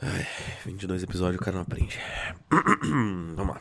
Ai, 22 episódios o cara não aprende. Vamos lá.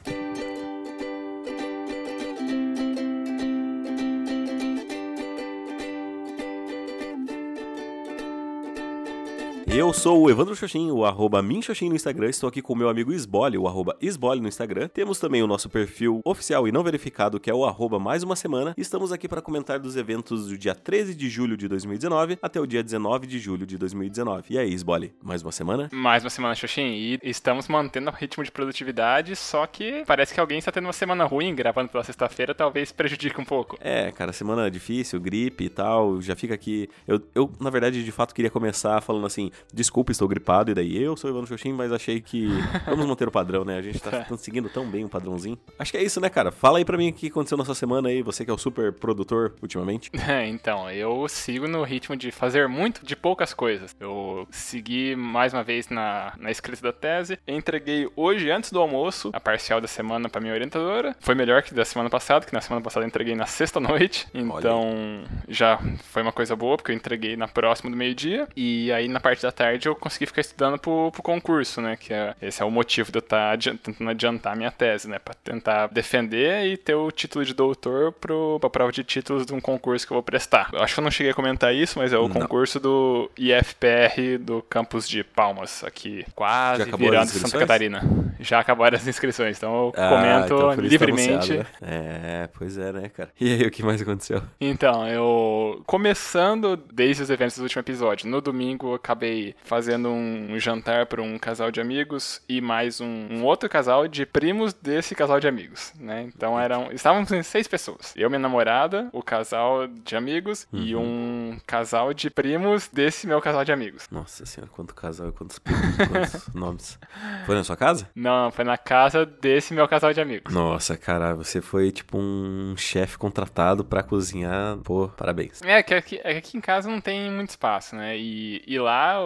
Eu sou o Evandro Xoxin, o arroba Minxoxin no Instagram. Estou aqui com o meu amigo Isbole, o arroba Isbole no Instagram. Temos também o nosso perfil oficial e não verificado, que é o arroba mais uma semana. Estamos aqui para comentar dos eventos do dia 13 de julho de 2019 até o dia 19 de julho de 2019. E aí, Isbole, mais uma semana? Mais uma semana, Xoxin. E estamos mantendo o ritmo de produtividade, só que parece que alguém está tendo uma semana ruim, gravando pela sexta-feira, talvez prejudique um pouco. É, cara, semana difícil, gripe e tal. Já fica aqui. Eu, eu, na verdade, de fato, queria começar falando assim: desculpa, estou gripado, e daí eu sou o Ivano Xoxin, mas achei que vamos manter o padrão, né? A gente tá, tá seguindo tão bem um padrãozinho. Acho que é isso, né, cara? Fala aí pra mim o que aconteceu nessa semana aí, você que é o super produtor ultimamente. É, então, eu sigo no ritmo de fazer muito de poucas coisas. Eu segui mais uma vez na, na escrita da tese, entreguei hoje, antes do almoço, a parcial da semana pra minha orientadora. Foi melhor que da semana passada, que na semana passada eu entreguei na sexta noite. Então, já foi uma coisa boa, porque eu entreguei na próxima do meio-dia. E aí, na parte da tarde, eu consegui ficar estudando pro, pro concurso, né? Que é, esse é o motivo de eu estar tá tentando adiantar minha tese, né? Pra tentar defender e ter o título de doutor pro, pra prova de títulos de um concurso que eu vou prestar. Eu acho que eu não cheguei a comentar isso, mas é o não. concurso do IFPR do campus de Palmas, aqui, quase virando Santa Catarina. Já acabaram as inscrições, então eu ah, comento então livremente. Tá é, pois é, né, cara? E aí, o que mais aconteceu? Então, eu. Começando desde os eventos do último episódio, no domingo eu acabei fazendo um jantar para um casal de amigos e mais um, um, outro casal de primos desse casal de amigos, né? Então eram, estávamos em seis pessoas. Eu, minha namorada, o casal de amigos uhum. e um casal de primos desse meu casal de amigos. Nossa senhora, quanto casal e quantos primos, quantos nomes. Foi na sua casa? Não, foi na casa desse meu casal de amigos. Nossa, cara, você foi tipo um chefe contratado para cozinhar. Pô, parabéns. É, que aqui, é que aqui em casa não tem muito espaço, né? E, e lá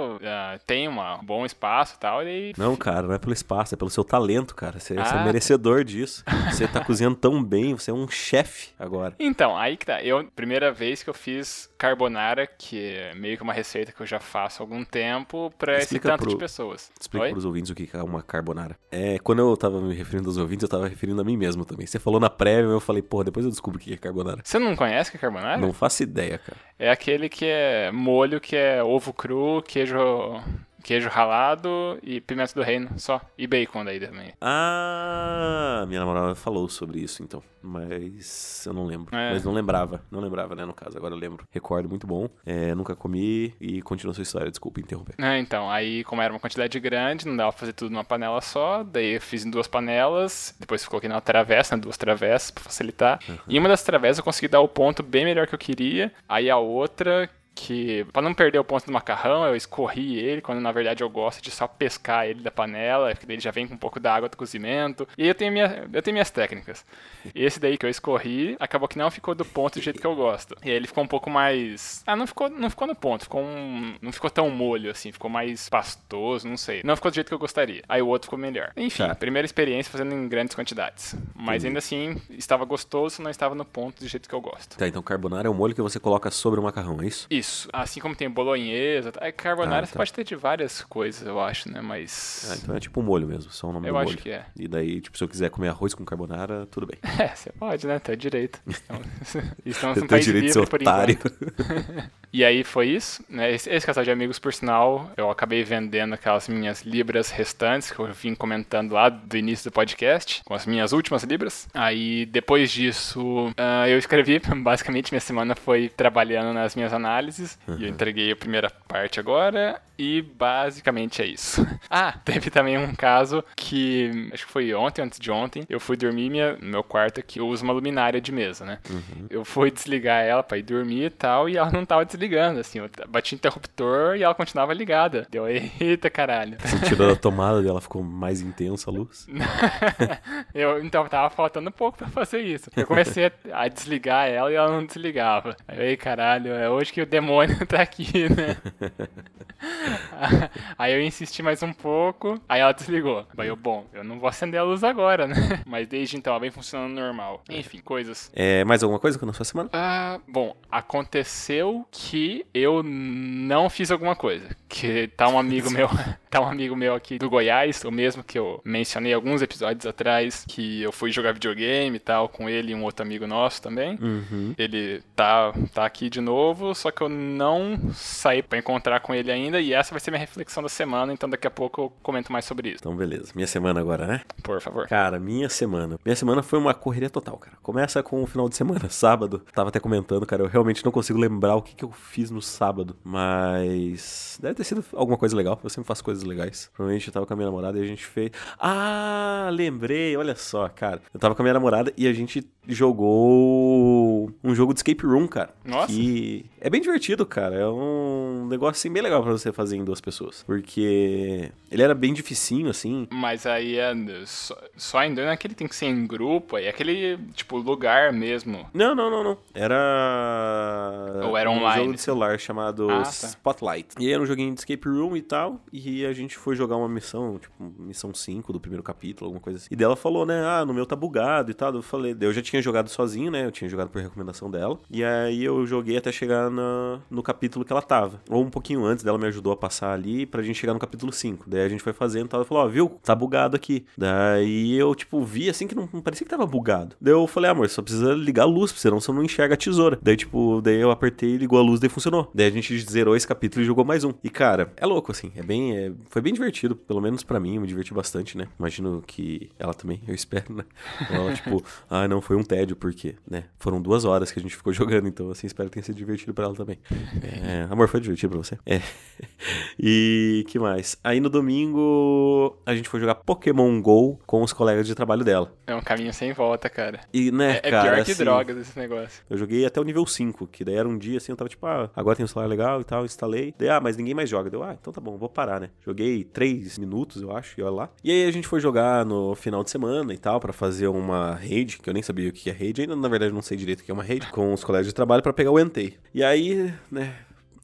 tem um bom espaço e tal. E... Não, cara, não é pelo espaço, é pelo seu talento, cara. Você, ah, você é ah, merecedor disso. Você tá cozinhando tão bem, você é um chefe agora. Então, aí que tá. Eu, primeira vez que eu fiz carbonara, que é meio que uma receita que eu já faço há algum tempo, pra Explica esse tanto pro... de pessoas. Explica Oi? pros ouvintes o que é uma carbonara. É, quando eu tava me referindo aos ouvintes, eu tava referindo a mim mesmo também. Você falou na prévia, eu falei, porra, depois eu descubro o que é carbonara. Você não conhece o que é carbonara? Não faço ideia, cara. É aquele que é molho, que é ovo cru, queijo queijo ralado e pimenta do reino, só. E bacon daí também. Ah, minha namorada falou sobre isso, então. Mas eu não lembro. É. Mas não lembrava. Não lembrava, né, no caso. Agora eu lembro. Recordo muito bom. É, nunca comi e continua sua história. Desculpa interromper. É, então. Aí, como era uma quantidade grande, não dava pra fazer tudo numa panela só. Daí eu fiz em duas panelas. Depois coloquei numa travessa, né, duas travessas pra facilitar. Uhum. E uma das travessas eu consegui dar o ponto bem melhor que eu queria. Aí a outra que, para não perder o ponto do macarrão, eu escorri ele, quando na verdade eu gosto de só pescar ele da panela, porque ele já vem com um pouco da água do cozimento. E eu tenho, minha, eu tenho minhas técnicas. Esse daí que eu escorri, acabou que não ficou do ponto do jeito que eu gosto. E aí ele ficou um pouco mais. Ah, não ficou, não ficou no ponto, ficou um. Não ficou tão molho assim, ficou mais pastoso, não sei. Não ficou do jeito que eu gostaria. Aí o outro ficou melhor. Enfim, tá. primeira experiência fazendo em grandes quantidades. Mas ainda assim, estava gostoso, não estava no ponto do jeito que eu gosto. Tá, então carbonara é o molho que você coloca sobre o macarrão, é isso? Isso. Assim como tem bolonhesa. É, carbonara ah, tá. você pode ter de várias coisas, eu acho, né? Mas. Ah, então é tipo um molho mesmo, só o nome eu do molho. Eu acho que é. E daí, tipo, se eu quiser comer arroz com carbonara, tudo bem. É, você pode, né? Tá direito. Então, estamos no país direito livre, por otário. e aí foi isso, né? Esse, esse, casal de amigos, por sinal, eu acabei vendendo aquelas minhas libras restantes que eu vim comentando lá do início do podcast, com as minhas últimas libras. Aí, depois disso, uh, eu escrevi, basicamente minha semana foi trabalhando nas minhas análises, uhum. e eu entreguei a primeira parte agora, e basicamente é isso. Ah, teve também um caso que acho que foi ontem, antes de ontem. Eu fui dormir minha, no meu quarto aqui, eu uso uma luminária de mesa, né? Uhum. Eu fui desligar ela pra ir dormir e tal, e ela não tava desligando, assim. Eu bati interruptor e ela continuava ligada. Deu, eita caralho. Você tirou da tomada e ela ficou mais intensa a luz? eu, então, tava faltando pouco pra fazer isso. Eu comecei a desligar ela e ela não desligava. Aí, caralho, é hoje que o demônio tá aqui, né? aí eu insisti mais um pouco, aí ela desligou. Aí eu, bom, eu não vou acender a luz agora, né? Mas desde então ela vem funcionando normal. Enfim, coisas. É, mais alguma coisa na sua semana? Ah, bom, aconteceu que eu não fiz alguma coisa. Que tá um amigo meu. Tá um amigo meu aqui do Goiás, o mesmo que eu mencionei alguns episódios atrás, que eu fui jogar videogame e tal, com ele e um outro amigo nosso também. Uhum. Ele tá, tá aqui de novo, só que eu não saí pra encontrar com ele ainda, e essa vai ser minha reflexão da semana, então daqui a pouco eu comento mais sobre isso. Então, beleza. Minha semana agora, né? Por favor. Cara, minha semana. Minha semana foi uma correria total, cara. Começa com o final de semana, sábado. Tava até comentando, cara, eu realmente não consigo lembrar o que, que eu fiz no sábado, mas deve ter sido alguma coisa legal. Eu sempre faço coisas legais. Provavelmente eu tava com a minha namorada e a gente fez. Ah, lembrei, olha só, cara. Eu tava com a minha namorada e a gente jogou um jogo de escape room, cara. Nossa. Que é bem divertido, cara. É um negócio assim bem legal pra você fazer em duas pessoas. Porque ele era bem dificinho, assim. Mas aí é só, só ainda não é que ele tem que ser em grupo, aí é aquele, tipo, lugar mesmo. Não, não, não, não. Era. Ou era um online? jogo de celular chamado Ah, tá. Spotlight. E era um joguinho de escape room e tal. E a gente foi jogar uma missão, tipo, missão 5 do primeiro capítulo, alguma coisa assim. E dela falou, né? Ah, no meu tá bugado e tal. Eu falei, eu já tinha jogado sozinho, né? Eu tinha jogado por recomendação dela. E aí eu joguei até chegar na- no capítulo que ela tava. Ou um pouquinho antes dela me ajudou a passar ali pra gente chegar no capítulo 5. Daí a gente foi fazendo e tal. Ela falou, ó, viu? Tá bugado aqui. Daí eu, tipo, vi assim que não, não parecia que tava bugado. Daí eu falei, ah, amor, só precisa ligar a luz, senão você não enxerga a tesoura. Daí, tipo, daí eu apertei, ligou a luz, daí funcionou. Daí a gente zerou esse capítulo e jogou mais um. E, cara, é louco, assim. É bem. é- foi bem divertido, pelo menos pra mim, eu me diverti bastante, né? Imagino que ela também, eu espero, né? Ela, tipo, ah, não, foi um tédio, porque, né? Foram duas horas que a gente ficou jogando, então, assim, espero que tenha sido divertido pra ela também. É, amor, foi divertido pra você? É. E que mais? Aí no domingo a gente foi jogar Pokémon GO com os colegas de trabalho dela. É um caminho sem volta, cara. E, né, É, é cara, pior que assim, drogas esse negócio. Eu joguei até o nível 5, que daí era um dia assim, eu tava tipo, ah, agora tem um celular legal e tal, instalei. Daí, ah, mas ninguém mais joga. Deu, ah, então tá bom, vou parar, né? Joguei 3 minutos, eu acho, e olha lá. E aí a gente foi jogar no final de semana e tal, pra fazer uma raid, que eu nem sabia o que é raid, ainda na verdade não sei direito o que é uma raid, com os colegas de trabalho pra pegar o Entei. E aí, né,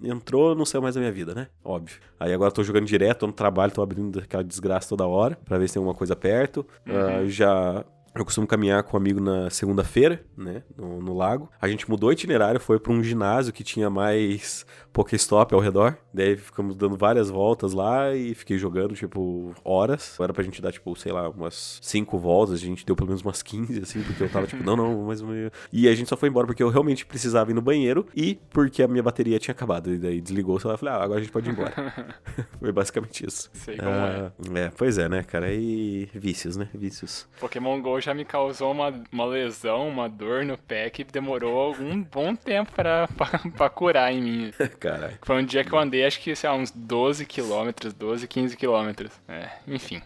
entrou, não saiu mais da minha vida, né? Óbvio. Aí agora eu tô jogando direto, tô no trabalho, tô abrindo aquela desgraça toda hora, pra ver se tem alguma coisa perto. Ah, já. Eu costumo caminhar com um amigo na segunda-feira, né? No, no lago. A gente mudou o itinerário, foi pra um ginásio que tinha mais Pokéstop ao redor. Daí ficamos dando várias voltas lá e fiquei jogando, tipo, horas. Era pra gente dar, tipo, sei lá, umas 5 voltas. A gente deu pelo menos umas 15, assim, porque eu tava, tipo, não, não, mais uma. E a gente só foi embora porque eu realmente precisava ir no banheiro e porque a minha bateria tinha acabado. E daí desligou o celular e falei, ah, agora a gente pode ir embora. foi basicamente isso. Sei como é. Ah, é, pois é, né, cara? E vícios, né? Vícios. Pokémon GO já me causou uma, uma lesão, uma dor no pé que demorou algum bom tempo pra, pra, pra curar em mim. Caralho. Foi um dia que eu andei, acho que, sei lá, uns 12 quilômetros, 12, 15 quilômetros. É, enfim.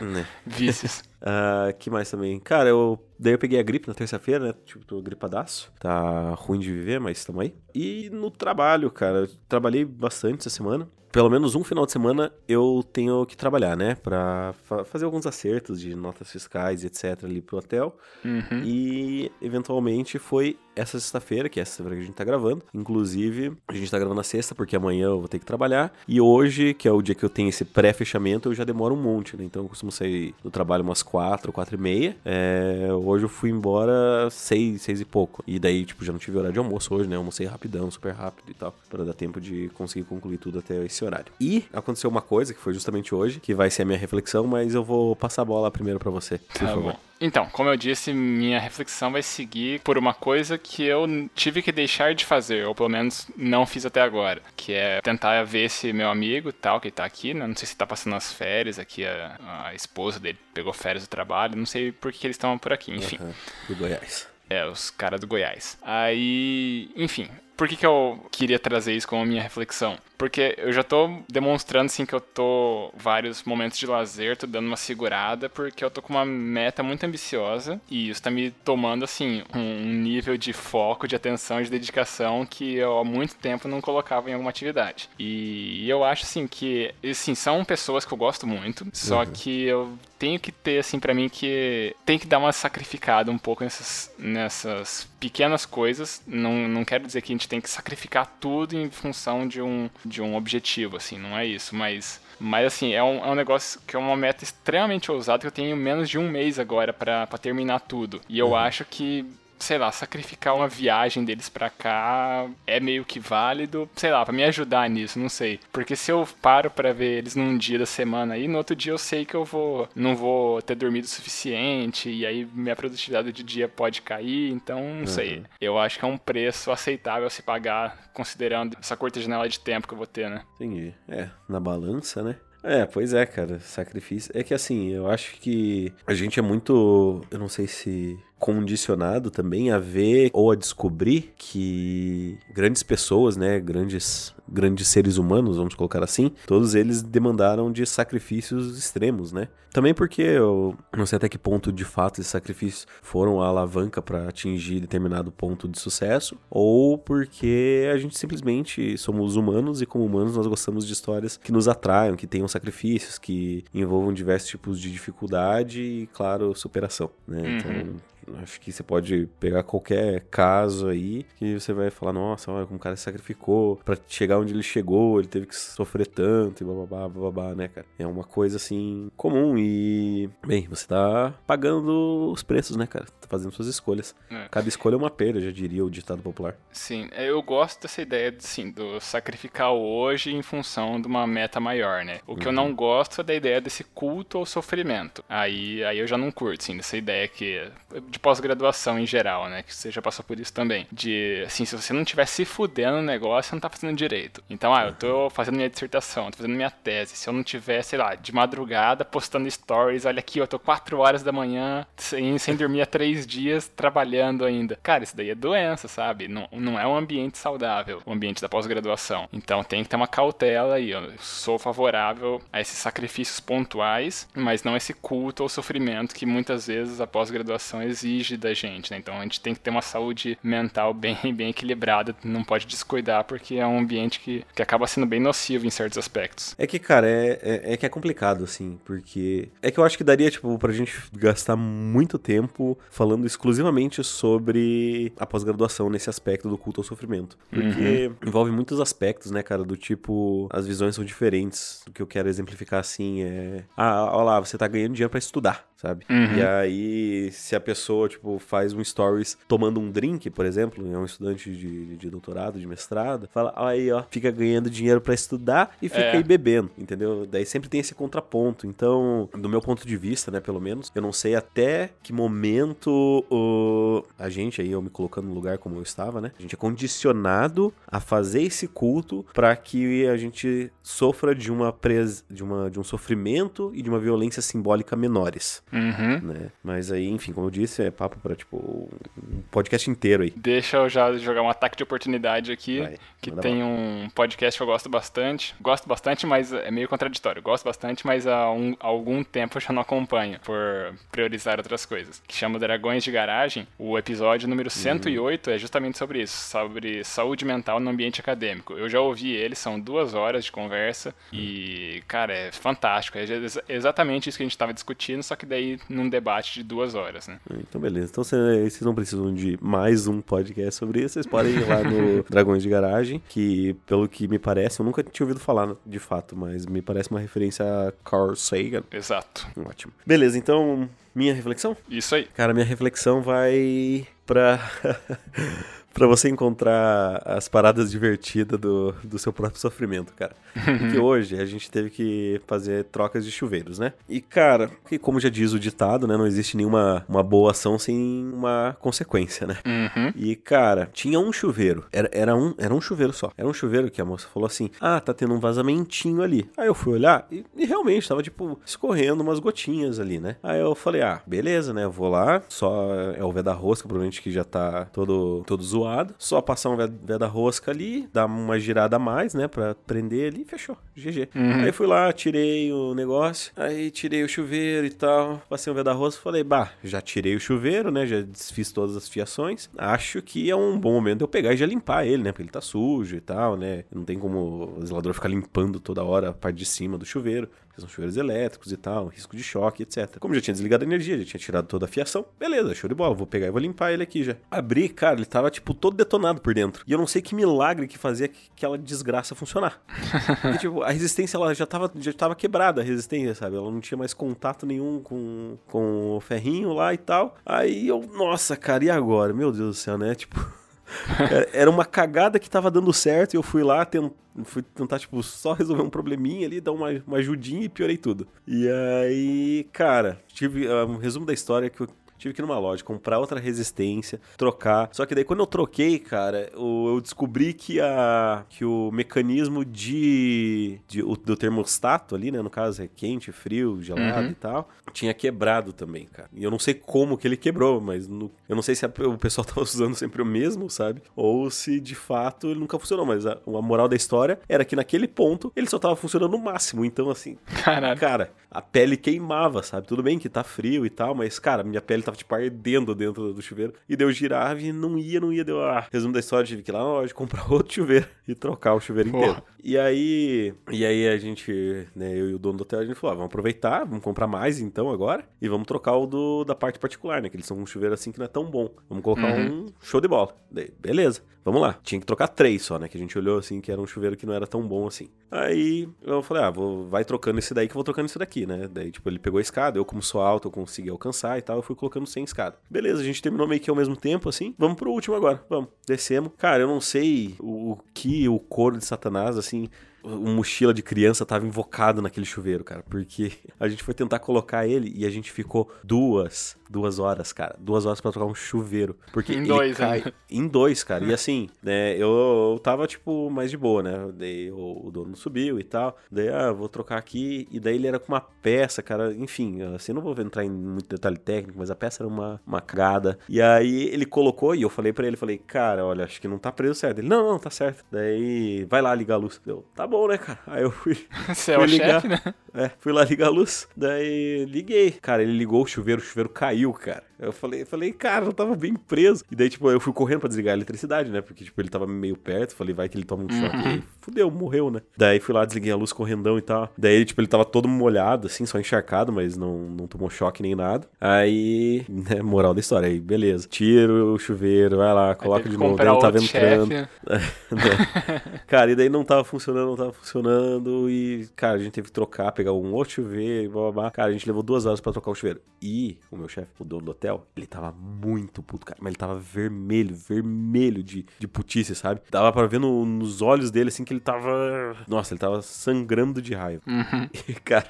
Né? Vícios. Ah, que mais também? Cara, eu. Daí eu peguei a gripe na terça-feira, né? Tipo, tô gripadaço. Tá ruim de viver, mas tamo aí. E no trabalho, cara. Eu trabalhei bastante essa semana. Pelo menos um final de semana eu tenho que trabalhar, né? Pra fa- fazer alguns acertos de notas fiscais etc. ali pro hotel. Uhum. E eventualmente foi essa sexta-feira, que é essa sexta-feira que a gente tá gravando. Inclusive, a gente tá gravando na sexta, porque amanhã eu vou ter que trabalhar. E hoje, que é o dia que eu tenho esse pré-fechamento, eu já demoro um monte, né? Então eu costumo sair do trabalho umas quatro, quatro e meia. É, hoje eu fui embora seis, seis e pouco. E daí, tipo, já não tive horário de almoço hoje, né? Eu almocei rapidão, super rápido e tal. Pra dar tempo de conseguir concluir tudo até esse horário. E aconteceu uma coisa, que foi justamente hoje, que vai ser a minha reflexão, mas eu vou passar a bola primeiro pra você, por Tá favor. bom. Então, como eu disse, minha reflexão vai seguir por uma coisa que eu tive que deixar de fazer, ou pelo menos não fiz até agora, que é tentar ver esse meu amigo tal, que tá aqui, né? Não sei se tá passando as férias aqui, a, a esposa dele pegou férias do trabalho, não sei por que eles estão por aqui, enfim. Aham, do Goiás. É, os caras do Goiás. Aí, enfim, por que, que eu queria trazer isso como minha reflexão? Porque eu já tô demonstrando, assim, que eu tô vários momentos de lazer, tô dando uma segurada, porque eu tô com uma meta muito ambiciosa e isso tá me tomando, assim, um nível de foco, de atenção e de dedicação que eu há muito tempo não colocava em alguma atividade. E eu acho, assim, que, assim, são pessoas que eu gosto muito, só que eu tenho que ter, assim, pra mim que tem que dar uma sacrificada um pouco nessas, nessas pequenas coisas. Não, não quero dizer que a gente tem que sacrificar tudo em função de um, de um objetivo, assim, não é isso, mas. Mas assim, é um, é um negócio que é uma meta extremamente ousada que eu tenho menos de um mês agora pra terminar tudo. E eu acho que sei lá, sacrificar uma viagem deles pra cá é meio que válido, sei lá, pra me ajudar nisso, não sei. Porque se eu paro para ver eles num dia da semana aí, no outro dia eu sei que eu vou, não vou ter dormido o suficiente e aí minha produtividade de dia pode cair, então não uhum. sei. Eu acho que é um preço aceitável se pagar considerando essa curta janela de tempo que eu vou ter, né? Entendi. É, na balança, né? É, pois é, cara. Sacrifício. É que assim, eu acho que a gente é muito. Eu não sei se condicionado também a ver ou a descobrir que grandes pessoas, né, grandes grandes seres humanos, vamos colocar assim, todos eles demandaram de sacrifícios extremos, né? Também porque eu não sei até que ponto de fato esses sacrifícios foram a alavanca para atingir determinado ponto de sucesso, ou porque a gente simplesmente somos humanos e como humanos nós gostamos de histórias que nos atraiam, que tenham sacrifícios, que envolvam diversos tipos de dificuldade e, claro, superação, né? Uhum. Então, Acho que você pode pegar qualquer caso aí que você vai falar, nossa, olha como o cara se sacrificou para chegar onde ele chegou, ele teve que sofrer tanto e bababá, bababá, né, cara? É uma coisa assim comum e, bem, você tá pagando os preços, né, cara? Tá fazendo suas escolhas. É. Cada escolha é uma perda, já diria o ditado popular. Sim, eu gosto dessa ideia, assim, do sacrificar hoje em função de uma meta maior, né? O que uhum. eu não gosto é da ideia desse culto ao sofrimento. Aí, aí eu já não curto, assim, dessa ideia que de pós-graduação em geral, né? Que você já passou por isso também. De, assim, se você não estiver se fudendo no negócio, você não tá fazendo direito. Então, ah, eu tô fazendo minha dissertação, tô fazendo minha tese. Se eu não tiver, sei lá, de madrugada postando stories, olha aqui, eu tô 4 horas da manhã, sem, sem dormir há 3 dias, trabalhando ainda. Cara, isso daí é doença, sabe? Não, não é um ambiente saudável, o ambiente da pós-graduação. Então tem que ter uma cautela aí. Eu sou favorável a esses sacrifícios pontuais, mas não esse culto ao sofrimento que muitas vezes a pós-graduação exige exige da gente, né? Então a gente tem que ter uma saúde mental bem, bem equilibrada, não pode descuidar, porque é um ambiente que, que acaba sendo bem nocivo em certos aspectos. É que, cara, é, é, é que é complicado, assim, porque é que eu acho que daria, tipo, pra gente gastar muito tempo falando exclusivamente sobre a pós-graduação nesse aspecto do culto ao sofrimento. Porque uhum. envolve muitos aspectos, né, cara, do tipo, as visões são diferentes. O que eu quero exemplificar, assim, é... Ah, olha lá, você tá ganhando dinheiro para estudar, sabe? Uhum. E aí, se a pessoa tipo, faz um stories tomando um drink, por exemplo, é um estudante de, de doutorado, de mestrado, fala, aí, ó, fica ganhando dinheiro para estudar e fica é. aí bebendo, entendeu? Daí sempre tem esse contraponto. Então, do meu ponto de vista, né, pelo menos, eu não sei até que momento o... a gente aí, eu me colocando no lugar como eu estava, né, a gente é condicionado a fazer esse culto para que a gente sofra de uma pres... de uma de um sofrimento e de uma violência simbólica menores, uhum. né? Mas aí, enfim, como eu disse, é papo pra, tipo, um podcast inteiro aí. Deixa eu já jogar um ataque de oportunidade aqui, Vai, que tem mal. um podcast que eu gosto bastante. Gosto bastante, mas é meio contraditório. Gosto bastante, mas há, um, há algum tempo eu já não acompanho, por priorizar outras coisas. Que chama Dragões de Garagem. O episódio número 108 uhum. é justamente sobre isso, sobre saúde mental no ambiente acadêmico. Eu já ouvi ele, são duas horas de conversa uhum. e, cara, é fantástico. É exatamente isso que a gente estava discutindo, só que daí num debate de duas horas, né? Então, beleza. Então, vocês não precisam de mais um podcast sobre isso. Vocês podem ir lá no Dragões de Garagem, que, pelo que me parece, eu nunca tinha ouvido falar de fato, mas me parece uma referência a Carl Sagan. Exato. Ótimo. Beleza, então, minha reflexão? Isso aí. Cara, minha reflexão vai pra. para você encontrar as paradas divertidas do, do seu próprio sofrimento, cara. Porque hoje a gente teve que fazer trocas de chuveiros, né? E, cara, que como já diz o ditado, né? Não existe nenhuma uma boa ação sem uma consequência, né? Uhum. E, cara, tinha um chuveiro. Era, era, um, era um chuveiro só. Era um chuveiro que a moça falou assim: Ah, tá tendo um vazamentinho ali. Aí eu fui olhar e, e realmente tava, tipo, escorrendo umas gotinhas ali, né? Aí eu falei: Ah, beleza, né? Eu vou lá. Só é o da rosca, provavelmente que já tá todo, todo zoado zoado. Só passar um vé da rosca ali, dar uma girada a mais, né? Pra prender ali e fechou. GG. Uhum. Aí fui lá, tirei o negócio. Aí tirei o chuveiro e tal. Passei um vé da rosca falei, bah, já tirei o chuveiro, né? Já desfiz todas as fiações. Acho que é um bom momento eu pegar e já limpar ele, né? Porque ele tá sujo e tal, né? Não tem como o zelador ficar limpando toda hora a parte de cima do chuveiro que são chuveiros elétricos e tal, risco de choque, etc. Como já tinha desligado a energia, já tinha tirado toda a fiação, beleza, show de bola, vou pegar e vou limpar ele aqui já. Abri, cara, ele tava, tipo, todo detonado por dentro. E eu não sei que milagre que fazia aquela desgraça funcionar. Porque, tipo, a resistência ela já tava, já tava quebrada, a resistência, sabe? Ela não tinha mais contato nenhum com, com o ferrinho lá e tal. Aí eu, nossa, cara, e agora? Meu Deus do céu, né? Tipo. Era uma cagada que tava dando certo e eu fui lá, tent, fui tentar, tipo, só resolver um probleminha ali, dar uma, uma ajudinha e piorei tudo. E aí, cara, tive uh, um resumo da história que eu tive que ir numa loja, comprar outra resistência, trocar. Só que daí quando eu troquei, cara, eu, eu descobri que, a, que o mecanismo de, de o, do termostato ali, né, no caso é quente, frio, gelado uhum. e tal, tinha quebrado também, cara. E eu não sei como que ele quebrou, mas no, eu não sei se a, o pessoal tava usando sempre o mesmo, sabe? Ou se de fato ele nunca funcionou, mas a, a moral da história era que naquele ponto ele só tava funcionando no máximo. Então, assim, Caralho. cara, a pele queimava, sabe? Tudo bem que tá frio e tal, mas, cara, minha pele tava, tipo, ardendo dentro do chuveiro. E deu girava e não ia, não ia. Deu, ah, resumo da história, tive que ir lá na loja comprar outro chuveiro e trocar o chuveiro Porra. inteiro. E aí, e aí a gente, né, eu e o dono do hotel, a gente falou, ah, vamos aproveitar, vamos comprar mais então agora e vamos trocar o do, da parte particular, né? Que eles são um chuveiro assim que não é tão bom. Vamos colocar uhum. um show de bola. Daí, beleza, vamos lá. Tinha que trocar três só, né? Que a gente olhou assim que era um chuveiro que não era tão bom assim. Aí eu falei, ah, vou, vai trocando esse daí que eu vou trocando esse daqui, né? Daí, tipo, ele pegou a escada, eu como sou alto, eu consegui alcançar e tal, eu fui colocando sem escada. Beleza, a gente terminou meio que ao mesmo tempo, assim. Vamos pro último agora, vamos. Descemos. Cara, eu não sei o, o que o couro de Satanás, assim, uma mochila de criança tava invocado naquele chuveiro, cara, porque a gente foi tentar colocar ele e a gente ficou duas, duas horas, cara, duas horas para trocar um chuveiro, porque em ele dois, cai né? em dois, cara. E assim, né, eu, eu tava tipo mais de boa, né? Daí o, o dono subiu e tal. Daí, ah, vou trocar aqui e daí ele era com uma peça, cara, enfim, assim, não vou entrar em muito detalhe técnico, mas a peça era uma uma cagada. E aí ele colocou e eu falei para ele, falei: "Cara, olha, acho que não tá preso certo". Ele: "Não, não, tá certo". Daí, vai lá ligar a luz. Eu: "Tá bom, né, cara?". Aí eu fui Você é o ligar. chefe, né? É, fui lá ligar a luz, daí liguei. Cara, ele ligou o chuveiro, o chuveiro caiu, cara. Eu falei, falei, cara, eu tava bem preso. E daí, tipo, eu fui correndo pra desligar a eletricidade, né? Porque, tipo, ele tava meio perto. Falei, vai que ele toma um choque. Uhum. Aí, fudeu, morreu, né? Daí fui lá, desliguei a luz correndão e tal. Daí, tipo, ele tava todo molhado, assim, só encharcado, mas não, não tomou choque nem nada. Aí, né, moral da história, aí, beleza. Tiro o chuveiro, vai lá, coloca de novo. Daí não tava entrando. chefe. Né? Cara, e daí não tava funcionando, não tava funcionando. E, cara, a gente teve que trocar, pegar um outro chuveiro, blá blá blá. Cara, a gente levou duas horas pra trocar o chuveiro. E o meu chefe, o dono do hotel, ele tava muito puto, cara. Mas ele tava vermelho, vermelho de, de putice, sabe? Dava pra ver no- nos olhos dele, assim, que ele tava. Nossa, ele tava sangrando de raiva. Uhum. E, cara.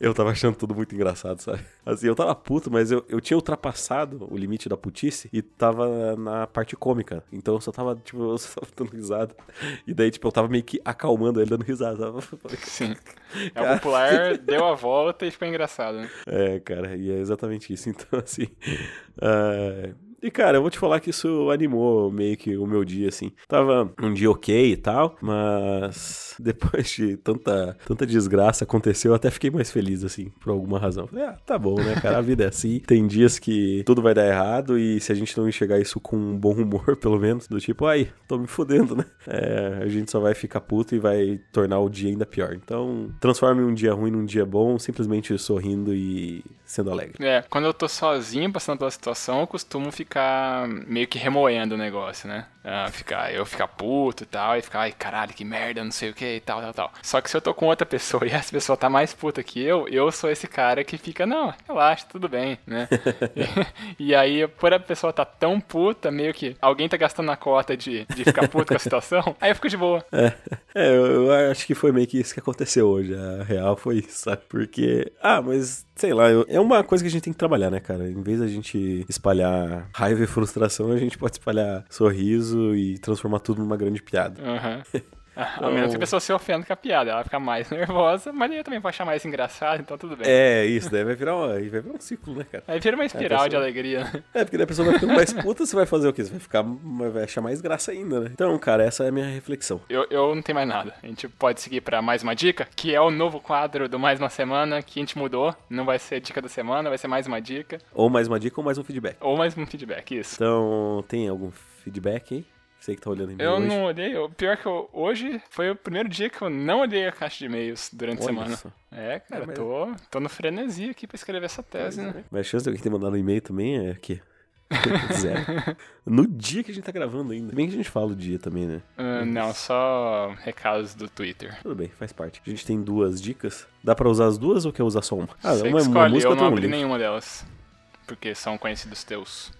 Eu tava achando tudo muito engraçado, sabe? Assim, eu tava puto, mas eu, eu tinha ultrapassado o limite da putice e tava na parte cômica. Então eu só tava, tipo, eu só tava dando risada. E daí, tipo, eu tava meio que acalmando ele dando risada, sabe? Sim. É o popular, deu a volta e ficou engraçado, né? É, cara, e é exatamente isso. Então, assim. ah, E, cara, eu vou te falar que isso animou meio que o meu dia, assim. Tava um dia ok e tal, mas depois de tanta, tanta desgraça aconteceu, eu até fiquei mais feliz, assim, por alguma razão. Falei, ah, tá bom, né, cara? A vida é assim. Tem dias que tudo vai dar errado e se a gente não enxergar isso com um bom humor, pelo menos, do tipo, ai, tô me fudendo, né? É, a gente só vai ficar puto e vai tornar o dia ainda pior. Então, transforme um dia ruim num dia bom, simplesmente sorrindo e sendo alegre. É, quando eu tô sozinho passando pela situação, eu costumo ficar meio que remoendo o negócio, né? Ah, ficar, eu ficar puto e tal, e ficar, ai caralho, que merda, não sei o que e tal, tal, tal. Só que se eu tô com outra pessoa e essa pessoa tá mais puta que eu, eu sou esse cara que fica, não, relaxa, tudo bem, né? e, e aí, por a pessoa tá tão puta, meio que alguém tá gastando a cota de, de ficar puto com a situação, aí eu fico de boa. É, é, eu, eu acho que foi meio que isso que aconteceu hoje. A real foi isso, sabe? Porque, ah, mas sei lá, eu- é uma coisa que a gente tem que trabalhar, né, cara? Em vez da gente espalhar raiva e frustração, a gente pode espalhar sorriso e transformar tudo numa grande piada. Aham. A menos que a pessoa se ofenda com a piada, ela fica mais nervosa, mas aí eu também vou achar mais engraçado, então tudo bem. É, isso, daí vai virar, uma, vai virar um ciclo, né, cara? Aí vira uma espiral pessoa- de alegria. né? É, porque daí a pessoa vai ficando mais puta, você vai fazer o quê? Você vai ficar, vai achar mais graça ainda, né? Então, cara, essa é a minha reflexão. Eu, eu não tenho mais nada. A gente pode seguir pra mais uma dica, que é o novo quadro do Mais Uma Semana, que a gente mudou. Não vai ser dica da semana, vai ser mais uma dica. Ou mais uma dica ou mais um feedback. Ou mais um feedback, isso. Então, tem algum feedback aí? Você que tá olhando em mim Eu hoje. não olhei, o pior que eu, hoje foi o primeiro dia que eu não olhei a caixa de e-mails durante a Olha semana. só. É, cara, É, mas- tô, tô no frenesi aqui pra escrever essa tese, né? Mas a chance de alguém ter mandado um e-mail também é que Zero. No dia que a gente tá gravando ainda. Bem que a gente fala o dia também, né? Uh, não, só recados do Twitter. Tudo bem, faz parte. A gente tem duas dicas. Dá pra usar as duas ou quer usar só uma? Ah, Você uma, escolhe, uma música eu não abri nenhuma delas. Porque são conhecidos teus.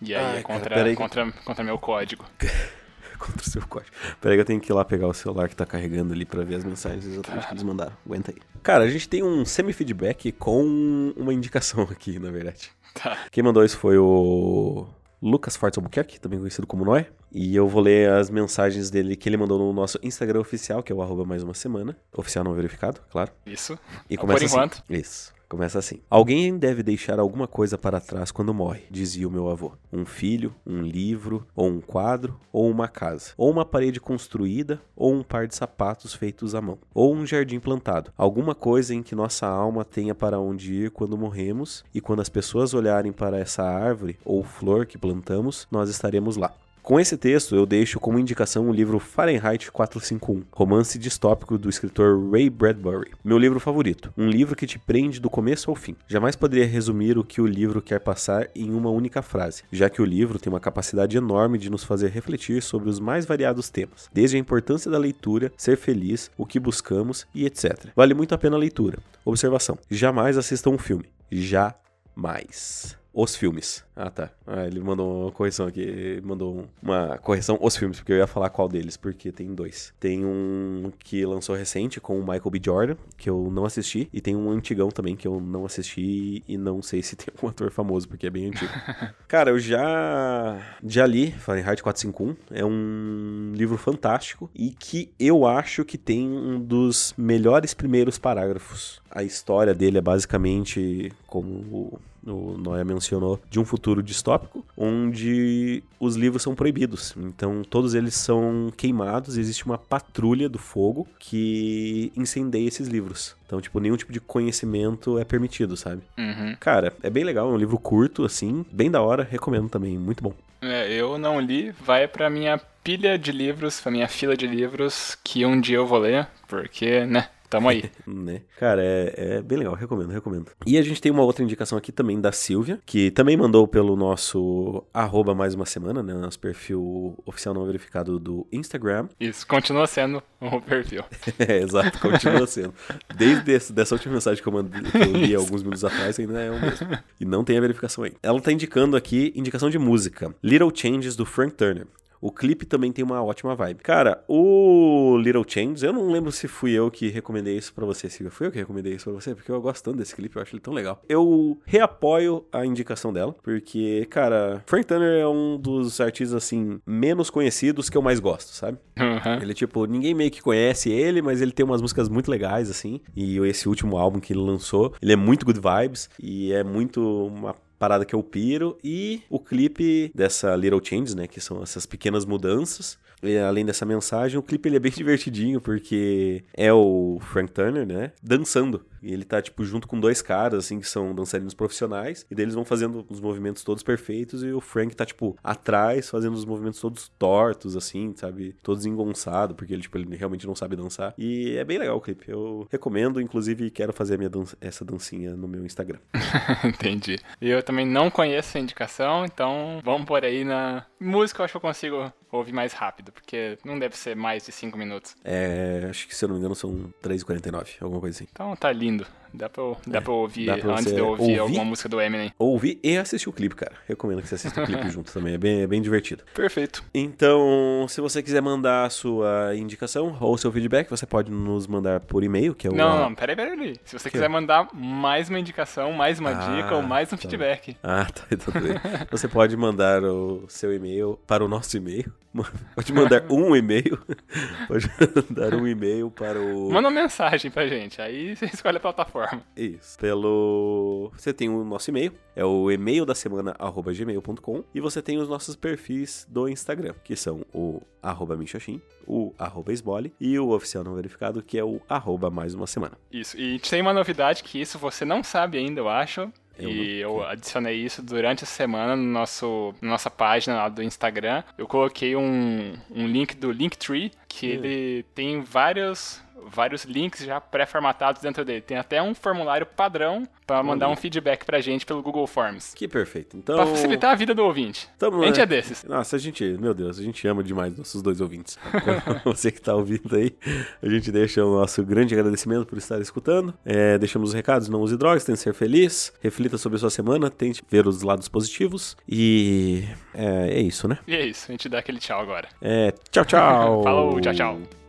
E aí Ai, é contra, cara, contra, contra meu código. contra o seu código. Peraí que eu tenho que ir lá pegar o celular que tá carregando ali pra ver as mensagens exatamente que eles mandaram. Aguenta aí. Cara, a gente tem um semi-feedback com uma indicação aqui, na verdade. Tá. Quem mandou isso foi o Lucas Fortes Albuquerque, também conhecido como Noé. E eu vou ler as mensagens dele que ele mandou no nosso Instagram oficial, que é o arroba mais uma semana. Oficial não verificado, claro. Isso. E começa Por assim. enquanto. Isso. Começa assim: Alguém deve deixar alguma coisa para trás quando morre, dizia o meu avô. Um filho, um livro, ou um quadro, ou uma casa, ou uma parede construída, ou um par de sapatos feitos à mão, ou um jardim plantado. Alguma coisa em que nossa alma tenha para onde ir quando morremos, e quando as pessoas olharem para essa árvore ou flor que plantamos, nós estaremos lá. Com esse texto, eu deixo como indicação o livro Fahrenheit 451, romance distópico do escritor Ray Bradbury. Meu livro favorito, um livro que te prende do começo ao fim. Jamais poderia resumir o que o livro quer passar em uma única frase, já que o livro tem uma capacidade enorme de nos fazer refletir sobre os mais variados temas, desde a importância da leitura, ser feliz, o que buscamos e etc. Vale muito a pena a leitura. Observação: jamais assista um filme. Jamais os filmes. Ah, tá. Ah, ele mandou uma correção aqui. Ele mandou uma correção os filmes, porque eu ia falar qual deles, porque tem dois. Tem um que lançou recente com o Michael B. Jordan, que eu não assisti, e tem um antigão também que eu não assisti e não sei se tem um ator famoso, porque é bem antigo. Cara, eu já já li Fahrenheit 451, é um livro fantástico e que eu acho que tem um dos melhores primeiros parágrafos. A história dele é basicamente como o Noé mencionou, de um futuro distópico, onde os livros são proibidos. Então, todos eles são queimados, existe uma patrulha do fogo que incendeia esses livros. Então, tipo, nenhum tipo de conhecimento é permitido, sabe? Uhum. Cara, é bem legal, é um livro curto, assim, bem da hora, recomendo também, muito bom. É, eu não li, vai pra minha pilha de livros, pra minha fila de livros, que um dia eu vou ler, porque, né, Tamo aí. né? Cara, é, é, bem legal, recomendo, recomendo. E a gente tem uma outra indicação aqui também da Silvia, que também mandou pelo nosso arroba mais uma semana, né? Nosso perfil oficial não verificado do Instagram. Isso, continua sendo o perfil. é, exato, continua sendo. Desde esse, dessa última mensagem que eu, mandei, que eu li alguns minutos atrás, ainda é o mesmo. E não tem a verificação aí. Ela tá indicando aqui indicação de música. Little Changes do Frank Turner. O clipe também tem uma ótima vibe. Cara, o Little Changes, eu não lembro se fui eu que recomendei isso para você, Silvia. Fui eu que recomendei isso pra você, porque eu gosto tanto desse clipe, eu acho ele tão legal. Eu reapoio a indicação dela, porque, cara, Frank Turner é um dos artistas, assim, menos conhecidos que eu mais gosto, sabe? Uhum. Ele, tipo, ninguém meio que conhece ele, mas ele tem umas músicas muito legais, assim. E esse último álbum que ele lançou, ele é muito good vibes e é muito uma parada que eu piro e o clipe dessa Little Changes, né, que são essas pequenas mudanças. E, além dessa mensagem, o clipe ele é bem divertidinho porque é o Frank Turner, né, dançando. E ele tá, tipo, junto com dois caras, assim, que são dançarinos profissionais. E daí eles vão fazendo os movimentos todos perfeitos. E o Frank tá, tipo, atrás, fazendo os movimentos todos tortos, assim, sabe? Todos engonçados, porque ele, tipo, ele realmente não sabe dançar. E é bem legal o clipe. Eu recomendo, inclusive, quero fazer minha dan essa dancinha no meu Instagram. Entendi. E eu também não conheço a indicação, então vamos por aí na música, eu acho que eu consigo ouvir mais rápido, porque não deve ser mais de 5 minutos. É, acho que se eu não me engano são 3h49, alguma coisa assim. Então tá lindo. Dá pra, eu, dá é, pra ouvir dá pra antes de eu ouvir, ouvir, alguma música do Eminem. Ouvir e assistir o clipe, cara. Recomendo que você assista o clipe junto também. É bem, é bem divertido. Perfeito. Então, se você quiser mandar a sua indicação ou seu feedback, você pode nos mandar por e-mail, que é o. Não, não, peraí, peraí. peraí. Se você que quiser é? mandar mais uma indicação, mais uma ah, dica ou mais um tá. feedback. Ah, tá. Então, você pode mandar o seu e-mail para o nosso e-mail. Pode mandar um e-mail. Pode mandar um e-mail para o. Manda uma mensagem pra gente. Aí você escolhe a plataforma. Isso. Pelo. Você tem o nosso e-mail. É o e-mail da semana arroba gmail.com. E você tem os nossos perfis do Instagram, que são o arroba Michoxin, o arroba Esbole e o oficial não verificado, que é o arroba mais uma semana. Isso. E tem uma novidade que isso você não sabe ainda, eu acho. Eu e não... eu adicionei isso durante a semana no nosso, na nossa página lá do Instagram. Eu coloquei um, um link do Linktree, que hum. ele tem vários vários links já pré-formatados dentro dele. Tem até um formulário padrão para mandar um feedback pra gente pelo Google Forms. Que perfeito. Então. Pra facilitar a vida do ouvinte. Tamo, a gente é desses. Nossa, a gente, meu Deus, a gente ama demais nossos dois ouvintes. Você que tá ouvindo aí, a gente deixa o nosso grande agradecimento por estar escutando. É, deixamos os recados, não use drogas, tente ser feliz, reflita sobre a sua semana, tente ver os lados positivos e é, é isso, né? E é isso, a gente dá aquele tchau agora. É, tchau, tchau. Falou, tchau, tchau.